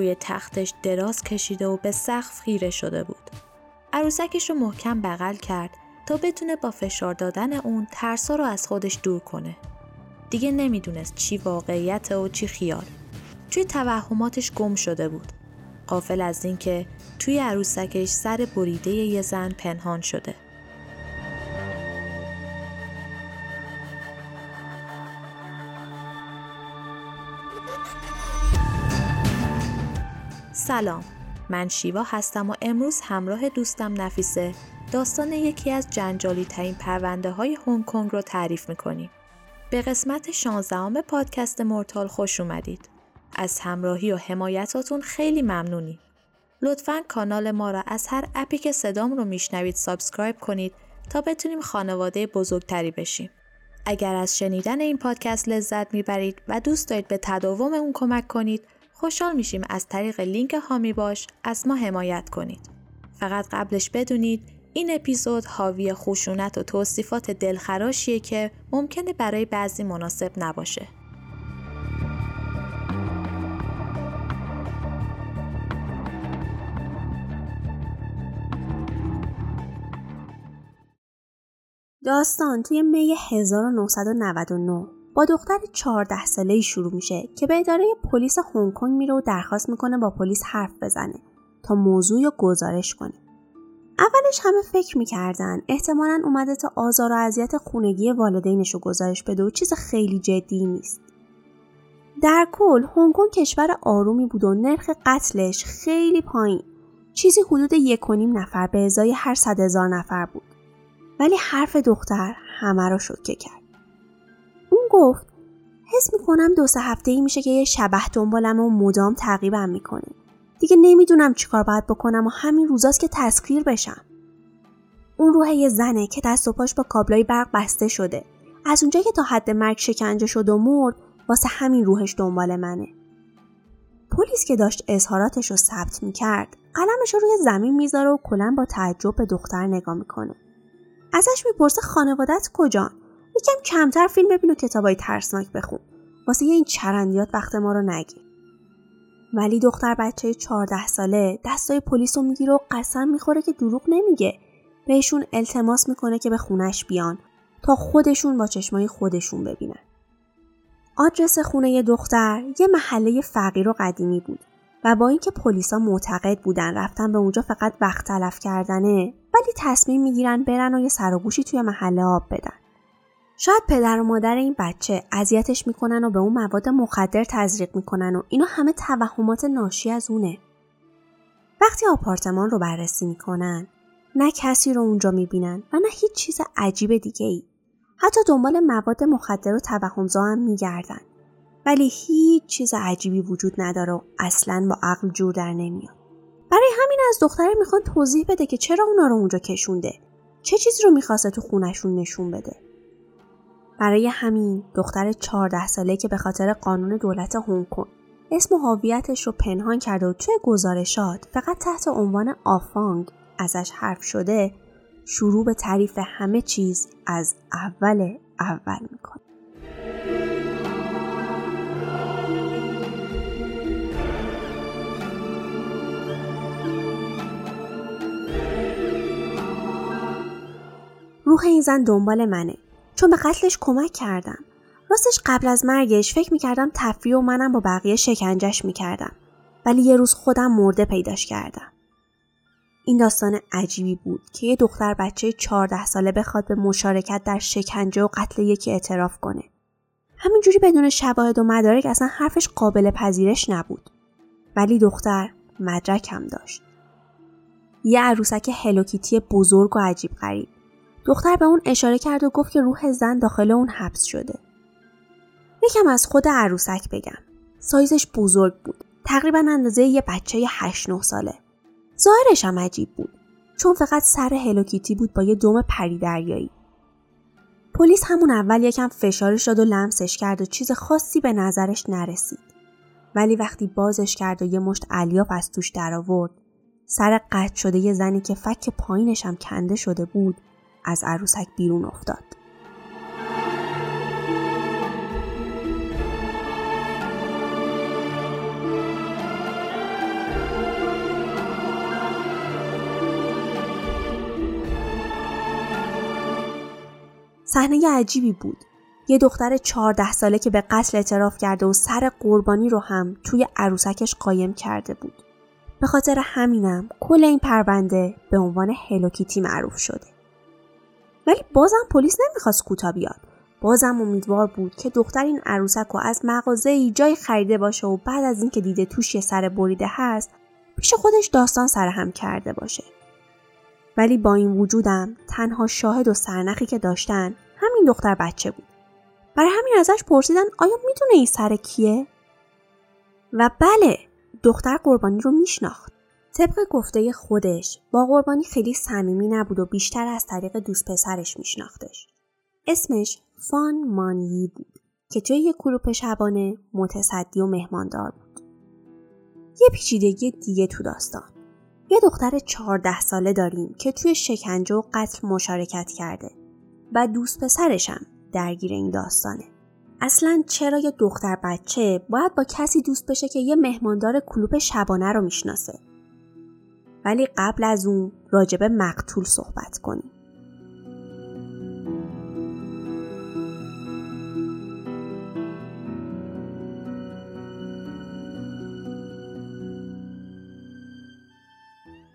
روی تختش دراز کشیده و به سقف خیره شده بود. عروسکش رو محکم بغل کرد تا بتونه با فشار دادن اون ترسا رو از خودش دور کنه. دیگه نمی‌دونست چی واقعیت و چی خیال. توی توهماتش گم شده بود. قافل از اینکه توی عروسکش سر بریده یه زن پنهان شده. سلام من شیوا هستم و امروز همراه دوستم نفیسه داستان یکی از جنجالی ترین پرونده های هنگ کنگ رو تعریف می‌کنیم. به قسمت 16 پادکست Mortal خوش اومدید. از همراهی و حمایتاتون خیلی ممنونیم. لطفا کانال ما را از هر app ی که صدام رو میشنوید subscribe کنید تا بتونیم خانواده بزرگتری بشیم. اگر از شنیدن این پادکست لذت می‌برید و دوست دارید به تداوم اون کمک کنید خوشحال میشیم از طریق لینک هامی باش از ما حمایت کنید. فقط قبلش بدونید این اپیزود حاوی خشونت و توصیفات دلخراشیه که ممکنه برای بعضی مناسب نباشه. داستان توی می 1999 با دختر 14 ساله شروع میشه که به اداره پلیس هنگ کنگ میره و درخواست می‌کنه با پلیس حرف بزنه تا موضوع رو گزارش کنه. اولش همه فکر می‌کردن احتمالا اومده تا آزار و اذیت خونگی والدینش رو گزارش بده و چیز خیلی جدی نیست. در کل هنگ کنگ کشور آرومی بود و نرخ قتلش خیلی پایین. چیزی حدود یک و نیم نفر به ازای هر صد هزار نفر بود. ولی حرف دختر همه را شوکه کرد. گفت حس می‌کنم دو سه هفته ای میشه که یه شبه دنبالم و مدام تعقیبم می‌کنه. دیگه نمی‌دونم چیکار باید بکنم و همین روزاست که تسخیر بشم. اون روح یه زنه که دست و پاش با کابلای برق بسته شده. از اونجا که تا حد مرگ شکنجه شد و مرد واسه همین روحش دنبال منه. پلیس که داشت اظهاراتش رو ثبت می‌کرد قلمش رو روی زمین می‌ذاره و کلا با تعجب به دختر نگاه می‌کنه. ازش می‌پرسه خانوادت کجان یکم کمتر فیلم ببین و کتابای ترسناک بخون. واسه این چرندیات وقت ما رو نگیر. ولی دختر بچه 14 ساله دستای پلیس رو می‌گیره و قسم می‌خوره که دروغ نمیگه. بهشون التماس می‌کنه که به خونش بیان تا خودشون با چشمای خودشون ببینن. آدرس خونه دختر یه محله فقیر و قدیمی بود و با اینکه پلیسا معتقد بودن رفتن به اونجا فقط وقت تلف کردنه ولی تصمیم می‌گیرن برن و یه سر توی محله آب بدن. شاید پدر و مادر این بچه اذیتش می‌کنن و به اون مواد مخدر تزریق می‌کنن و اینا همه توهمات ناشی از اونه وقتی آپارتمان رو بررسی می‌کنن نه کسی رو اونجا می‌بینن و نه هیچ چیز عجیب دیگه ای. حتی دنبال مواد مخدر و توهمزا هم میگردن. ولی هیچ چیز عجیبی وجود نداره و اصلا با عقل جور در نمیاد. برای همین از دختره می‌خوان توضیح بده که چرا اونا رو اونجا کشونده. چه چیزی رو می‌خواسته تو خونشون نشون بده. برای همین دختر 14 ساله که به خاطر قانون دولت هنگ کنگ اسم و هویتش رو پنهان کرده و توی گزارشات فقط تحت عنوان آفانگ ازش حرف شده شروع به تعریف همه چیز از اول اول می‌کنه. روح این زن دنبال منه چون به قتلش کمک کردم. راستش قبل از مرگش فکر می‌کردم تفریح و منم با بقیه شکنجش می‌کردم. ولی یه روز خودم مرده پیداش کردم. این داستان عجیبی بود که یه دختر بچه 14 ساله بخواد به مشارکت در شکنجه و قتل یکی اعتراف کنه. همینجوری بدون شواهد و مدارک اصلا حرفش قابل پذیرش نبود. ولی دختر مدرکم داشت. یه عروسک هلوکیتی بزرگ و عجیب غریب. دختر به اون اشاره کرد و گفت که روح زن داخل اون حبس شده. یکم از خود عروسک بگم. سایزش بزرگ بود. تقریبا اندازه یه بچه 8 9 ساله. ظاهرش هم عجیب بود. چون فقط سر هلوکیتی بود با یه دوم پری دریایی. پلیس همون اول یکم فشارش داد و لمسش کرد و چیز خاصی به نظرش نرسید. ولی وقتی بازش کرد و یه مشت الیاف از توش در آورد سر قطع شده یه زنی که فک پایینش هم کنده شده بود از عروسک بیرون افتاد. صحنه عجیبی بود. یه دختر 14 ساله که به قتل اعتراف کرده و سر قربانی رو هم توی عروسکش قایم کرده بود. به خاطر همینم کل این پرونده به عنوان هلوکیتی معروف شده. ولی بازم پلیس نمی‌خواست کوتا بیاد. بازم امیدوار بود که دختر این عروسک رو از مغازه ای جای خریده باشه و بعد از اینکه دیده توش یه سر بریده هست پیش خودش داستان سرهم کرده باشه. ولی با این وجودم تنها شاهد و سرنخی که داشتن همین دختر بچه بود. برای همین ازش پرسیدن آیا می‌دونه این سر کیه؟ و بله دختر قربانی رو میشناخت. طبق گفته خودش با قربانی خیلی صمیمی نبود و بیشتر از طریق دوست پسرش میشناختش. اسمش فان مانی بود که توی یک کلوپ شبانه متصدی و مهماندار بود. یه پیچیدگی دیگه تو داستان. یه دختر چهارده ساله داریم که توی شکنجه و قتل مشارکت کرده و دوست پسرشم درگیر این داستانه. اصلا چرا یه دختر بچه باید با کسی دوست بشه که یه مهماندار کلوپ شبانه رو می‌شناسه؟ ولی قبل از اون راجب مقتول صحبت کنیم.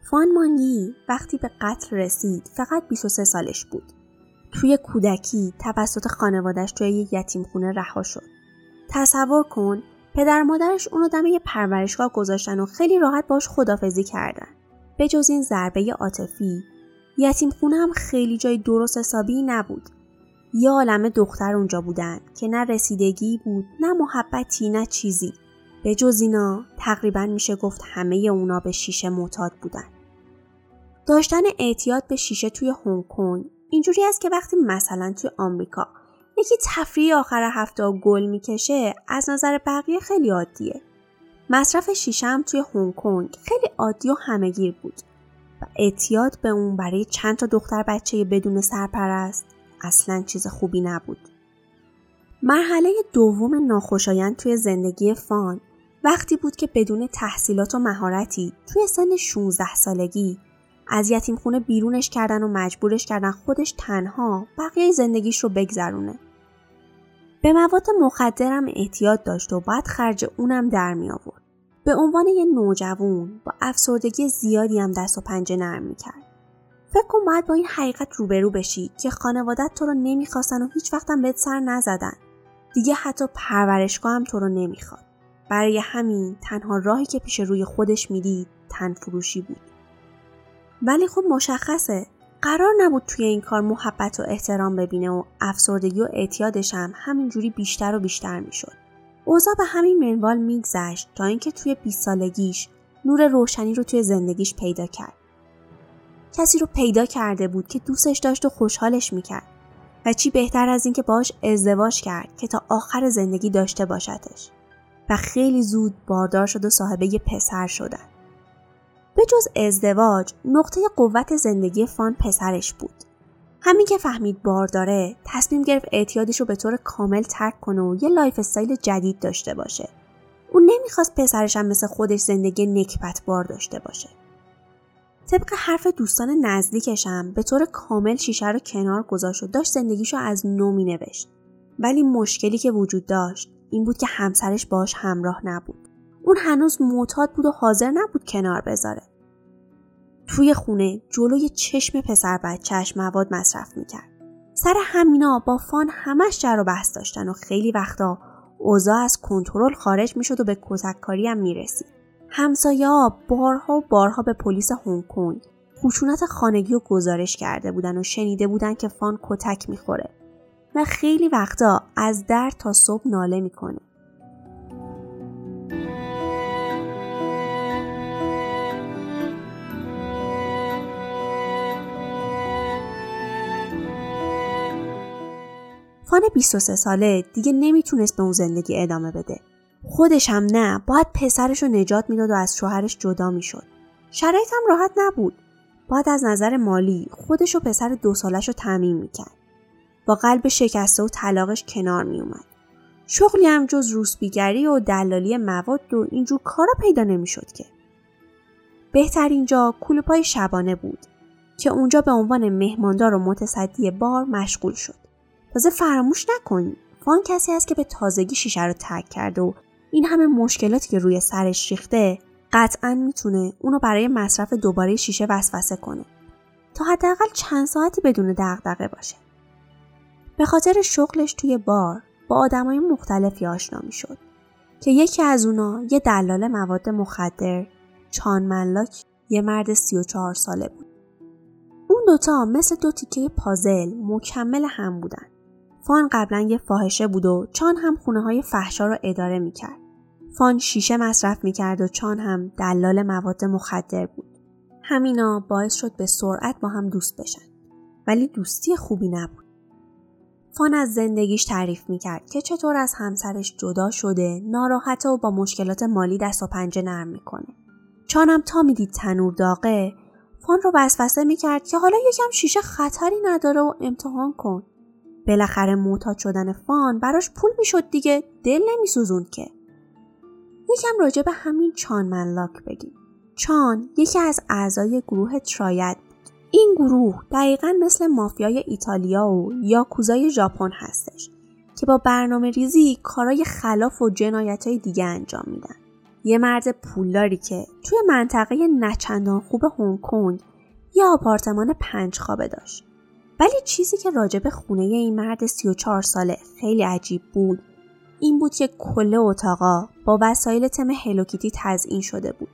فان مانگی وقتی به قتل رسید فقط 23 سالش بود. توی کودکی توسط خانوادش توی یک یتیم خونه رها شد. تصور کن پدر مادرش اونو دم یه پرورشگاه گذاشتن و خیلی راحت باش خدافزی کردن. به جز این ضربه عاطفی یتیم خونه هم خیلی جای درست حسابی نبود. یه عالم دختر اونجا بودن که نه رسیدگی بود نه محبتی نه چیزی. به جز اینا تقریبا میشه گفت همه اونا به شیشه معتاد بودن. داشتن اعتیاد به شیشه توی هنگ کنگ اینجوری است که وقتی مثلا توی آمریکا یکی تفریح آخر هفته گل می‌کشه از نظر بقیه خیلی عادیه. مصرف شیشه هم توی هنگ کنگ خیلی عادی و همهگیر بود و اعتیاد به اون برای چند تا دختر بچه بدون سرپرست اصلا چیز خوبی نبود. مرحله دوم ناخوشایند توی زندگی فان وقتی بود که بدون تحصیلات و مهارتی توی سن 16 سالگی از یتیم خونه بیرونش کردن و مجبورش کردن خودش تنها بقیه زندگیش رو بگذرونه. به مواد مخدرم احتیاط داشت و باید خرج اونم در می آورد. به عنوان یه نوجوان با افسردگی زیادی هم دست و پنجه نرم می کرد. فکر کن باید با این حقیقت روبرو بشی که خانوادت تو رو نمی‌خواستن و هیچ وقتم بهت سر نزدن. دیگه حتی پرورشگاه هم تو رو نمی‌خواد. برای همین تنها راهی که پیش روی خودش می‌دید تن فروشی بود. ولی خب مشخصه قرار نبود توی این کار محبت و احترام ببینه و افسردگی و اعتیادش هم همینجوری بیشتر و بیشتر می‌شد. اوضاع به همین منوال میگذشت تا اینکه توی 20 سالگیش نور روشنی رو توی زندگیش پیدا کرد. کسی رو پیدا کرده بود که دوستش داشت و خوشحالش می‌کرد و چی بهتر از اینکه باش ازدواج کرد که تا آخر زندگی داشته باشدش و خیلی زود باردار شد و صاحبه یه پسر شدن. به جز ازدواج نقطه قوت زندگی فان پسرش بود. همین که فهمید بارداره تصمیم گرفت اعتیادش رو به طور کامل ترک کنه و یه lifestyle جدید داشته باشه. اون نمی‌خواست پسرش هم مثل خودش زندگی نکبت بار داشته باشه. طبق حرف دوستان نزدیکشم به طور کامل شیشه رو کنار گذاشت و داشت زندگیشو از نو می نوشت. ولی مشکلی که وجود داشت این بود که همسرش باش همراه نبود. اون هنوز معتاد بود و حاضر نبود کنار بذاره. توی خونه جلوی چشم پسر بچهش مواد مصرف می‌کرد. سر همینا با فان همش جر و بحث داشتن و خیلی وقتا اوضاع از کنترل خارج می‌شد و به کتککاری هم می‌رسید. همسایه ها بارها و بارها به پلیس هنگ کنگ خشونت خانگی رو گزارش کرده بودن و شنیده بودن که فان کتک می‌خوره و خیلی وقتا از در تا صبح ناله می‌کنه. فان 23 ساله دیگه نمی‌تونست به اون زندگی ادامه بده. خودش هم نه باید پسرش رو نجات می‌داد و از شوهرش جدا می‌شد. شرایط هم راحت نبود. باید از نظر مالی خودش و پسر دو سالش رو تعمین می‌کرد. با قلب شکسته و طلاقش کنار میومد. شغلی هم جز روسبیگری و دلالی مواد و اینجور کارا پیدا نمی‌شد که. بهترین جا کلوپای شبانه بود که اونجا به عنوان مهماندار و متصدی بار مشغول شد. تازه فراموش نکنید فان کسی است که به تازگی شیشه رو ترک کرده و این همه مشکلاتی که روی سرش ریخته قطعا می‌تونه اونو برای مصرف دوباره شیشه وسوسه کنه. تا حداقل چند ساعتی بدون دغدغه باشه. به خاطر شغلش توی بار با آدمای مختلفی آشنا می‌شد که یکی از اونا یه دلال مواد مخدر چان ملاک یه مرد 34 ساله بود. اون دوتا مثل دو تیکه پازل مکمل هم بودن. فان قبلا یه فاحشه بود و چان هم خونه های فحشا رو اداره می‌کرد. فان شیشه مصرف می‌کرد و چان هم دلال مواد مخدر بود. همینا باعث شد به سرعت با هم دوست بشن. ولی دوستی خوبی نبود. فان از زندگیش تعریف می‌کرد که چطور از همسرش جدا شده ناراحته و با مشکلات مالی دست و پنجه نرم می‌کنه. چانم تا می‌دید تنور داغه فان رو وسوسه می‌کرد که حالا یکم شیشه خطری نداره و امتحان کن. بالاخره معتاد شدن فان براش پول می‌شد دیگه. دل نمیسوزوند که. یکم راجع به همین چان منلاک بگیم. چان یکی از اعضای گروه تراید بود این گروه دقیقا مثل مافیای ایتالیا و یاکوزای ژاپن هستش که با برنامه ریزی کارای خلاف و جنایت های دیگه انجام میدن. یه مرد پولداری که توی منطقه نچندان خوب هنگ کنگ یه آپارتمان پنج خوابه داشت. ولی چیزی که راجب خونه این مرد 34 ساله خیلی عجیب بود این بود که کل اتاقا با وسایل تم هلوکیتی تزئین شده بود.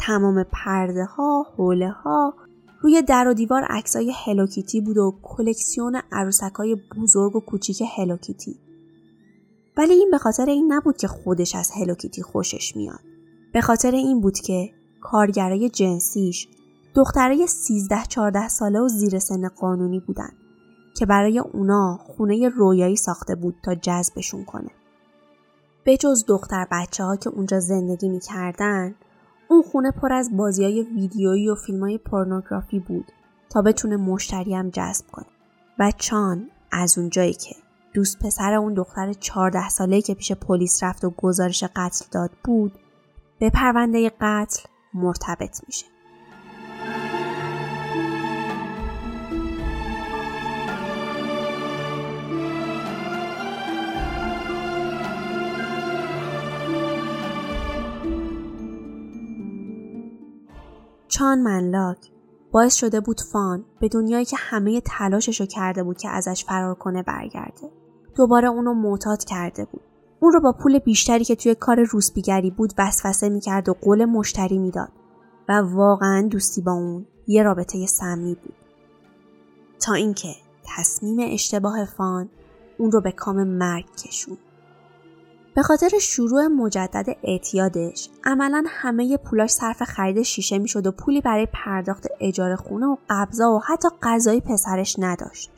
تمام پرده ها، حوله ها، روی در و دیوار عکسای هلوکیتی بود و کلکسیون عروسکای بزرگ و کوچیک هلوکیتی. ولی این به خاطر این نبود که خودش از هلوکیتی خوشش میاد. به خاطر این بود که کارگرای جنسیش دخترای 13-14 ساله و زیر سن قانونی بودن که برای اونا خونه رویایی ساخته بود تا جذبشون کنه. به جز دختر بچه ها که اونجا زندگی می‌کردن اون خونه پر از بازی های ویدیویی و فیلم های پورنوگرافی بود تا بتونه مشتری هم جذب کنه و چان از اونجایی که دوست پسر اون دختر 14 ساله که پیش پلیس رفت و گزارش قتل داد بود به پرونده قتل مرتبط میشه. چان منلاک باعث شده بود فان به دنیایی که همه تلاشش رو کرده بود که ازش فرار کنه برگرده. دوباره اونو معتاد کرده بود. اون رو با پول بیشتری که توی کار روسبیگری بود وسوسه می‌کرد و قول مشتری می‌داد و واقعا دوستی با اون یه رابطه سمی بود. تا اینکه تصمیم اشتباه فان اون رو به کام مرگ کشوند. به خاطر شروع مجدد اعتیادش عملا همه پولاش صرف خرید شیشه می‌شد و پولی برای پرداخت اجاره خونه و قبضا و حتی غذای پسرش نداشت.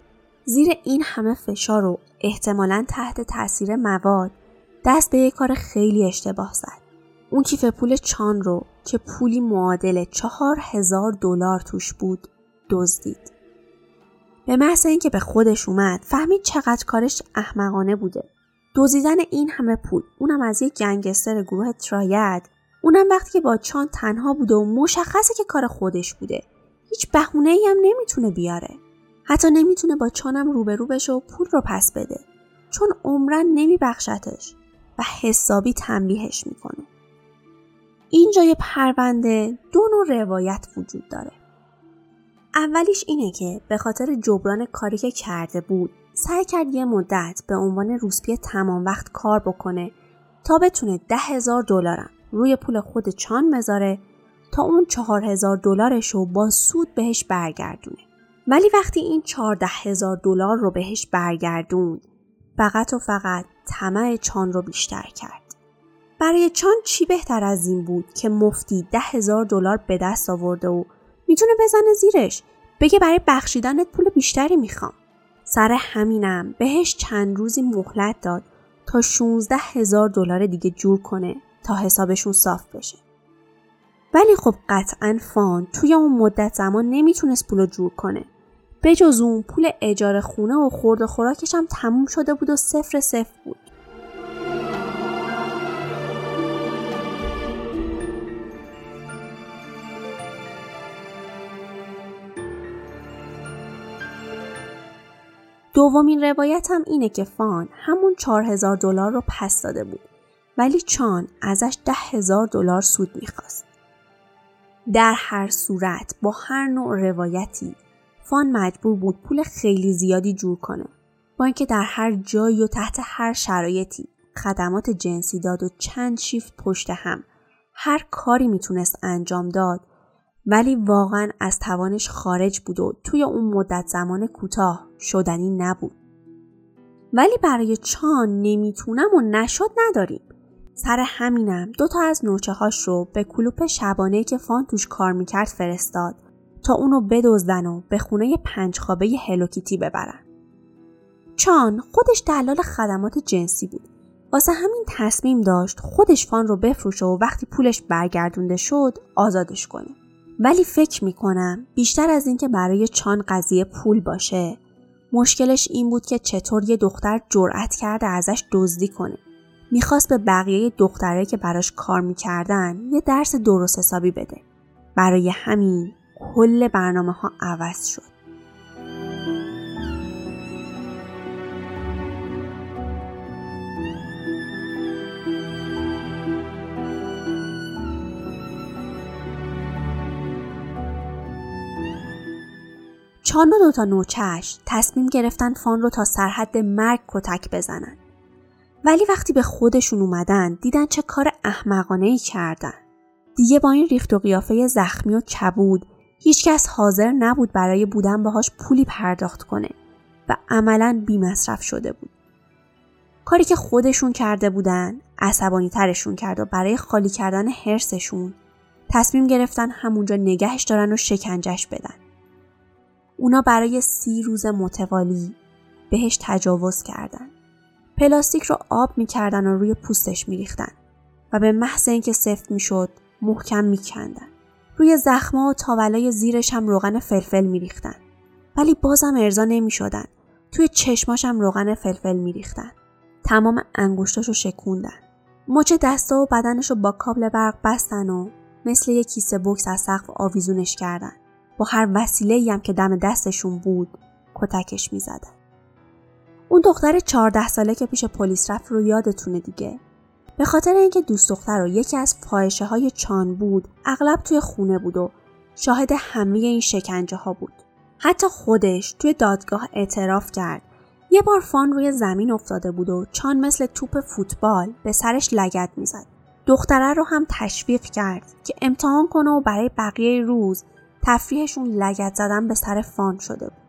زیر این همه فشار و احتمالا تحت تاثیر مواد دست به یک کار خیلی اشتباه زد. اون کیف پول چان رو که پولی معادل چهار هزار دلار توش بود دزدید. به محض اینکه به خودش اومد فهمید چقدر کارش احمقانه بوده دزدیدن این همه پول. اونم از یک گنگستر گروه تراید اونم وقتی که با چان تنها بوده و مشخصه که کار خودش بوده. هیچ بهونه ای هم نمی‌تونه بیاره. حتی نمی‌تونه با چانم روبرو بشه و پول رو پس بده. چون عمرن نمیبخشتش و حسابی تنبیهش می‌کنه. اینجای پرونده دو نوع روایت وجود داره. اولیش اینه که به خاطر جبران کاری که کرده بود سعی کرد یه مدت به عنوان روسپی تمام وقت کار بکنه تا بتونه ده هزار دلارم روی پول خود چان بذاره تا اون چهار هزار دلارش رو با سود بهش برگردونه. ولی وقتی این چهارده هزار دلار رو بهش برگردوند فقط و فقط طمع چان رو بیشتر کرد. برای چان چی بهتر از این بود که مفتی ده هزار دلار به دست آورده و می‌تونه بزنه زیرش بگه برای بخشیدنت پول بیشتری می‌خوام. سر همینم بهش چند روزی مهلت داد تا 16 هزار دلار دیگه جور کنه تا حسابشون صاف بشه. ولی خب قطعا فان توی اون مدت زمان نمی‌تونست پول جور کنه. به جز اون پول اجاره خونه و خورد خوراکش هم تموم شده بود و صفر صفر بود. دومین روایت هم اینه که فان همون 4000 دلار رو پس داده بود ولی چان ازش ده هزار دلار سود می‌خواست. در هر صورت با هر نوع روایتی فان مجبور بود پول خیلی زیادی جور کنه با اینکه در هر جایی و تحت هر شرایطی خدمات جنسی داد و چند شیفت پشت هم هر کاری می‌تونست انجام داد ولی واقعا از توانش خارج بود و توی اون مدت زمان کوتاه شدنی نبود. ولی برای چان نمی‌تونم و نشد نداریم. سر همینم دو تا از نوچه هاش رو به کلوپ شبانه که فان توش کار می‌کرد فرستاد تا اونو بدزدن و به خونه پنج خوابه هلوکیتی ببرن. چان خودش دلال خدمات جنسی بود. واسه همین تصمیم داشت خودش فان رو بفروشه و وقتی پولش برگردونده شد آزادش کنه. ولی فکر می‌کنم بیشتر از اینکه برای چان قضیه پول باشه مشکلش این بود که چطور یه دختر جرأت کرده ازش دزدی کنه. می‌خواست به بقیه دختره که براش کار می‌کردن یه درس درست حسابی بده. برای همین کل برنامه ها عوض شد. چان و دوتا نوچش تصمیم گرفتن فان رو تا سرحد مرگ کتک بزنن. ولی وقتی به خودشون اومدن دیدن چه کار احمقانه ای کردن. دیگه با این ریخت و قیافه زخمی و کبود هیچکس حاضر نبود برای بودن باهاش پولی پرداخت کنه و عملا بی مصرف شده بود. کاری که خودشون کرده بودن عصبانی ترشون کرد و برای خالی کردن حرسشون تصمیم گرفتن همونجا نگهش دارن و شکنجش بدن. اونا برای سی روز متوالی بهش تجاوز کردن. پلاستیک رو آب می‌کردن و روی پوستش میریختن و به محض اینکه سفت می‌شد محکم میکندن. روی زخما و تاولای زیرش هم روغن فلفل میریختن. ولی بازم ارضا نمی‌شدن. توی چشماش هم روغن فلفل میریختن. تمام انگشتاشو شکوندن. مچ دستا و بدنش رو با کابل برق بستن و مثل یک کیسه بکس از سقف آویزونش کردن. با هر وسیله هم که دم دستشون بود کتکش می زدن. اون دختر چهارده ساله که پیش پلیس رفت رو یادتونه دیگه. به خاطر اینکه دوست دختر رو یکی از فاحشه های چان بود اغلب توی خونه بود و شاهد همه این شکنجه ها بود. حتی خودش توی دادگاه اعتراف کرد یه بار فان روی زمین افتاده بود و چان مثل توپ فوتبال به سرش لگت می‌زد. دختره رو هم تشویق کرد که امتحان کنه و برای بقیه روز تفریحشون لگت زدن به سر فان شده بود.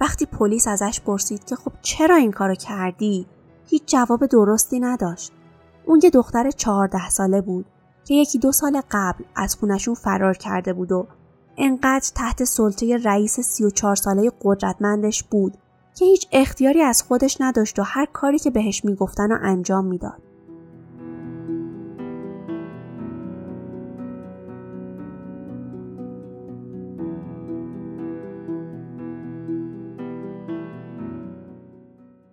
وقتی پلیس ازش پرسید که خب چرا این کارو کردی؟ هیچ جواب درستی نداشت. اون یه دختر چهارده ساله بود که یکی دو سال قبل از خونشون فرار کرده بود و انقدر تحت سلطه رئیس سی و چهار ساله قدرتمندش بود که هیچ اختیاری از خودش نداشت و هر کاری که بهش می‌گفتن و انجام می‌داد.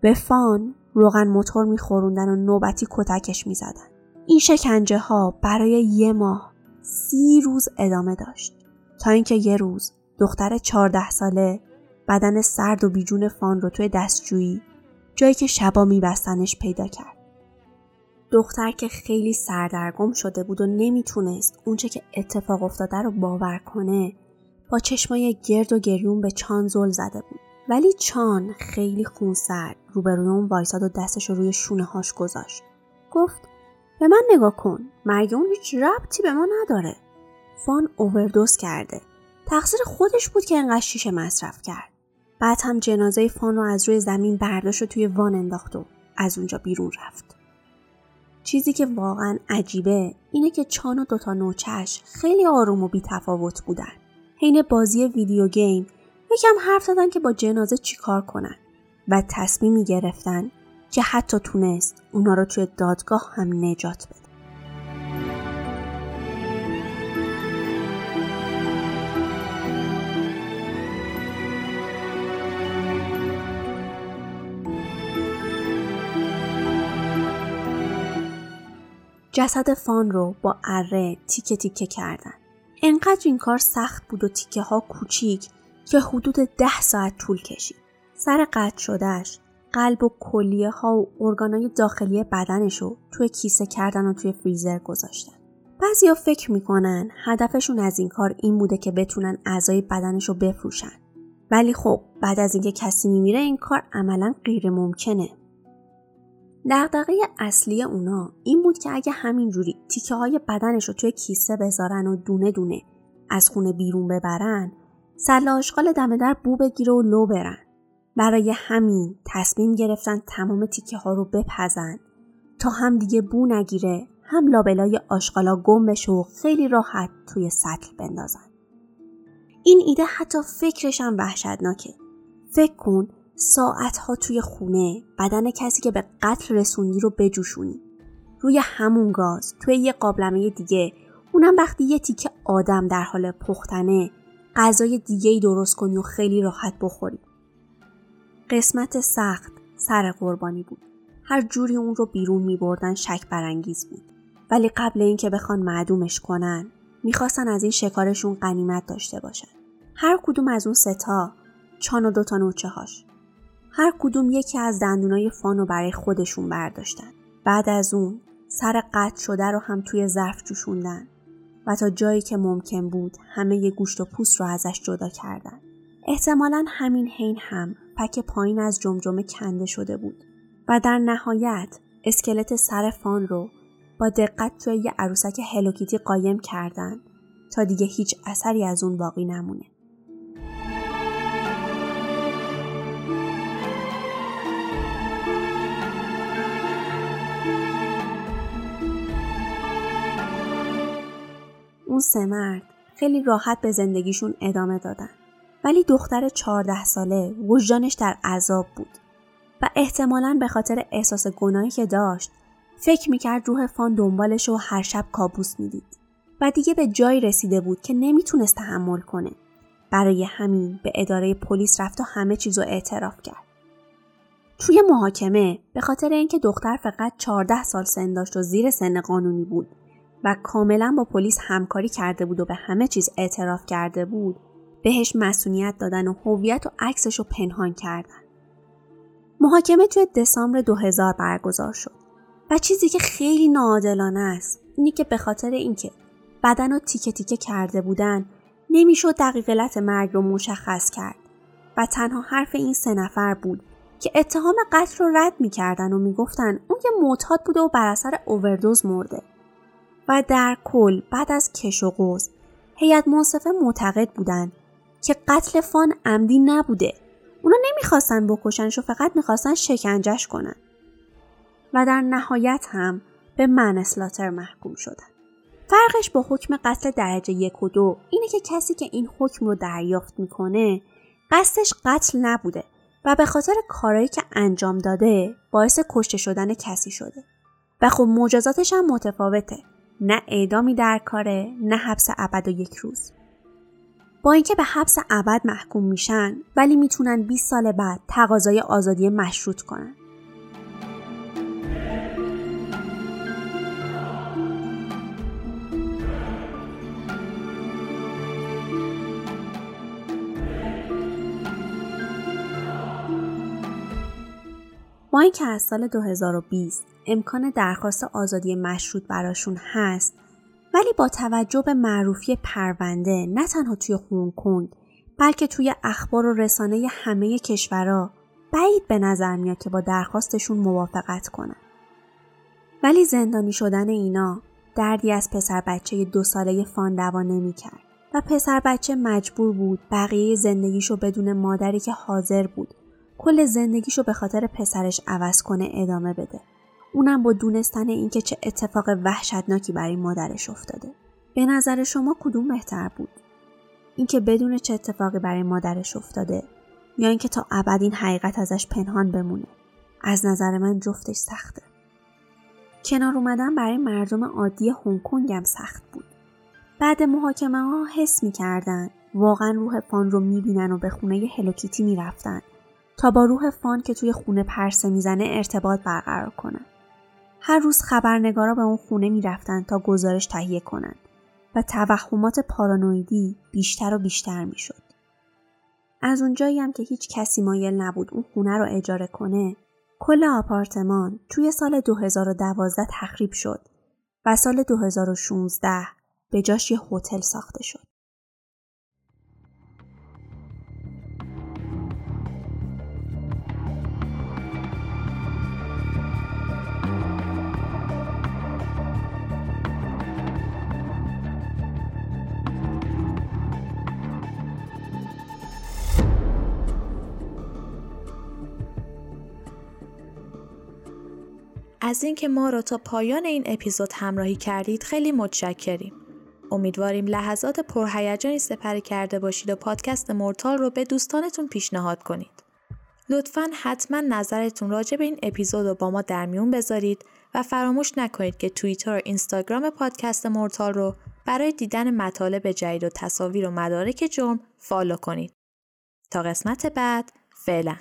به فان روغن موتور میخوروندن و نوبتی کتکش می‌زدن. این شکنجه ها برای یه ماه سی روز ادامه داشت تا اینکه یه روز دختر چهارده ساله بدن سرد و بیجون فان رو توی دستجویی جایی که شبا میبستنش پیدا کرد. دختر که خیلی سردرگم شده بود و نمی‌تونست اونچه که اتفاق افتاده رو باور کنه با چشمای گرد و گریون به چان زل زده بود. ولی چان خیلی خونسرد روبروی اون وایساد و دستش رو روی شونه هاش گذاشت. گفت به من نگاه کن مرگ اون هیچ ربطی به ما نداره. فان اووردوز کرده. تقصیر خودش بود که انقدر شیشه مصرف کرد. بعد هم جنازه فان رو از روی زمین برداشت و توی وان انداخت و از اونجا بیرون رفت. چیزی که واقعا عجیبه اینه که چان و دوتا نوچش خیلی آروم و بیتفاوت بودن. حین بازی ویدیو گیم یکم حرف زدن که با جنازه چیکار کنن و تصمیمی گرفتن که حتی تونست اونا رو توی دادگاه هم نجات بده. جسد فان رو با اره تیکه تیکه کردن. انقدر این کار سخت بود و تیکه ها کوچیک که حدود ده ساعت طول کشید. سر قطع شدهش قلب و کلیه ها و ارگانای داخلی بدنش رو توی کیسه کردن و توی فریزر گذاشتن. بعضیا فکر می‌کنن هدفشون از این کار این بوده که بتونن اعضای بدنش رو بفروشن. ولی خب بعد از اینکه کسی میمیره این کار عملا غیر ممکنه. دقدقه اصلی اونا این بود که اگه همینجوری تیکه های بدنش رو توی کیسه بذارن و دونه دونه از خونه بیرون ببرن سله آشغال دم در بو بگیره و لو برن. برای همین تصمیم گرفتن تمام تیکه ها رو بپزن تا هم دیگه بو نگیره هم لابلای آشغالا گم بشه و خیلی راحت توی سطل بندازن. این ایده حتی فکرش هم وحشتناکه. فکر کن ساعت ها توی خونه بدن کسی که به قتل رسوندی رو بجوشونی. روی همون گاز توی یه قابلمه دیگه اونم وقتی یه تیکه آدم در حال پختنه غذای دیگه ای درست کنی و خیلی راحت بخوری. قسمت سخت سر قربانی بود. هر جوری اون رو بیرون می بردن شک برانگیز بود. ولی قبل اینکه بخوان معدومش کنن می‌خواستن از این شکارشون قنیمت داشته باشن. هر کدوم از اون ستا چان و دوتا نوچه هاش. هر کدوم یکی از دندونای فانو برای خودشون برداشتن. بعد از اون سر قطع شده رو هم توی ظرف جوشوندن و تا جایی که ممکن بود همه ی گوشت و پوست رو ازش جدا کردن. احتمالا همین حین هم پک پایین از جمجمه کنده شده بود و در نهایت اسکلت سر فان رو با دقت توی یه عروسک هلوکیتی قایم کردن تا دیگه هیچ اثری از اون باقی نمونه. اون سه مرد خیلی راحت به زندگیشون ادامه دادن. ولی دختر چهارده ساله وجدانش در عذاب بود و احتمالا به خاطر احساس گناهی که داشت فکر می‌کرد روح فان دنبالش و هر شب کابوس می‌دید و دیگه به جایی رسیده بود که نمی‌تونست تحمل کنه برای همین به اداره پلیس رفت و همه چیزو اعتراف کرد توی محاکمه به خاطر اینکه دختر فقط 14 سال سن داشت و زیر سن قانونی بود و کاملا با پلیس همکاری کرده بود و به همه چیز اعتراف کرده بود بهش مسئولیت دادن و هویت و عکسش رو پنهان کردن. محاکمه توی دسامبر 2000 برگزار شد و چیزی که خیلی ناعادلانه است اینی که به خاطر اینکه بدن رو تیکه تیکه کرده بودن نمی‌شد دقیق مرگ رو مشخص کرد و تنها حرف این سه نفر بود که اتهام قتل رو رد می‌کردن و می‌گفتن اون یه معتاد بوده و بر اثر اووردوز مرده و در کل بعد از کش و قوز هیئت منصفه معتقد بودند که قتل فان عمدی نبوده. اونا نمی‌خواستن بکشنش و فقط می‌خواستن شکنجش کنن. و در نهایت هم به منسلاتر محکوم شدن. فرقش با حکم قتل درجه یک و دو اینه که کسی که این حکم رو دریافت می‌کنه قصدش قتل نبوده و به خاطر کارایی که انجام داده باعث کشته شدن کسی شده. و خب مجازاتش هم متفاوته. نه اعدامی در کاره نه حبس ابد و یک روز. با اینکه به حبس ابد محکوم میشن ولی می‌تونن 20 سال بعد تقاضای آزادی مشروط کنن. با اینکه از سال 2020 امکان درخواست آزادی مشروط براشون هست ولی با توجه به معروفی پرونده نه تنها توی هنگ کنگ بلکه توی اخبار و رسانه همه کشورها بعید به نظر میاد که با درخواستشون موافقت کنن. ولی زندانی شدن اینا دردی از پسر بچه دو ساله فان دوا نمی کرد و پسر بچه مجبور بود بقیه زندگیشو بدون مادری که حاضر بود کل زندگیشو به خاطر پسرش عوض کنه ادامه بده. اونم با دونستن اینکه چه اتفاق وحشتناکی برای مادرش افتاده. به نظر شما کدوم بهتر بود؟ اینکه بدون چه اتفاقی برای مادرش افتاده یا اینکه تا ابد این حقیقت ازش پنهان بمونه. از نظر من جفتش سخته. کنار اومدن برای مردم عادی هنگ هم سخت بود. بعد محاکمه ها حس می‌کردن واقعا روح فان رو می‌بینن و به خونه هلوکیتی می‌رفتن تا با روح فان که توی خونه پرسه می‌زنه ارتباط برقرار کنن. هر روز خبرنگارا به اون خونه می‌رفتن تا گزارش تهیه کنند و توهمات پارانویدی بیشتر و بیشتر می‌شد. از اونجایی هم که هیچ کسی مایل نبود اون خونه رو اجاره کنه کل آپارتمان توی سال 2012 تخریب شد و سال 2016 به جاش یه هتل ساخته شد. از اینکه ما رو تا پایان این اپیزود همراهی کردید خیلی متشکریم. امیدواریم لحظات پرهیجانی سپری کرده باشید و پادکست Mortal رو به دوستانتون پیشنهاد کنید. لطفا حتما نظرتون راجع به این اپیزود رو با ما در میون بذارید و فراموش نکنید که توییتر و اینستاگرام پادکست Mortal رو برای دیدن مطالب جدید و تصاویر و مدارک جرم follow کنید. تا قسمت بعد فعلا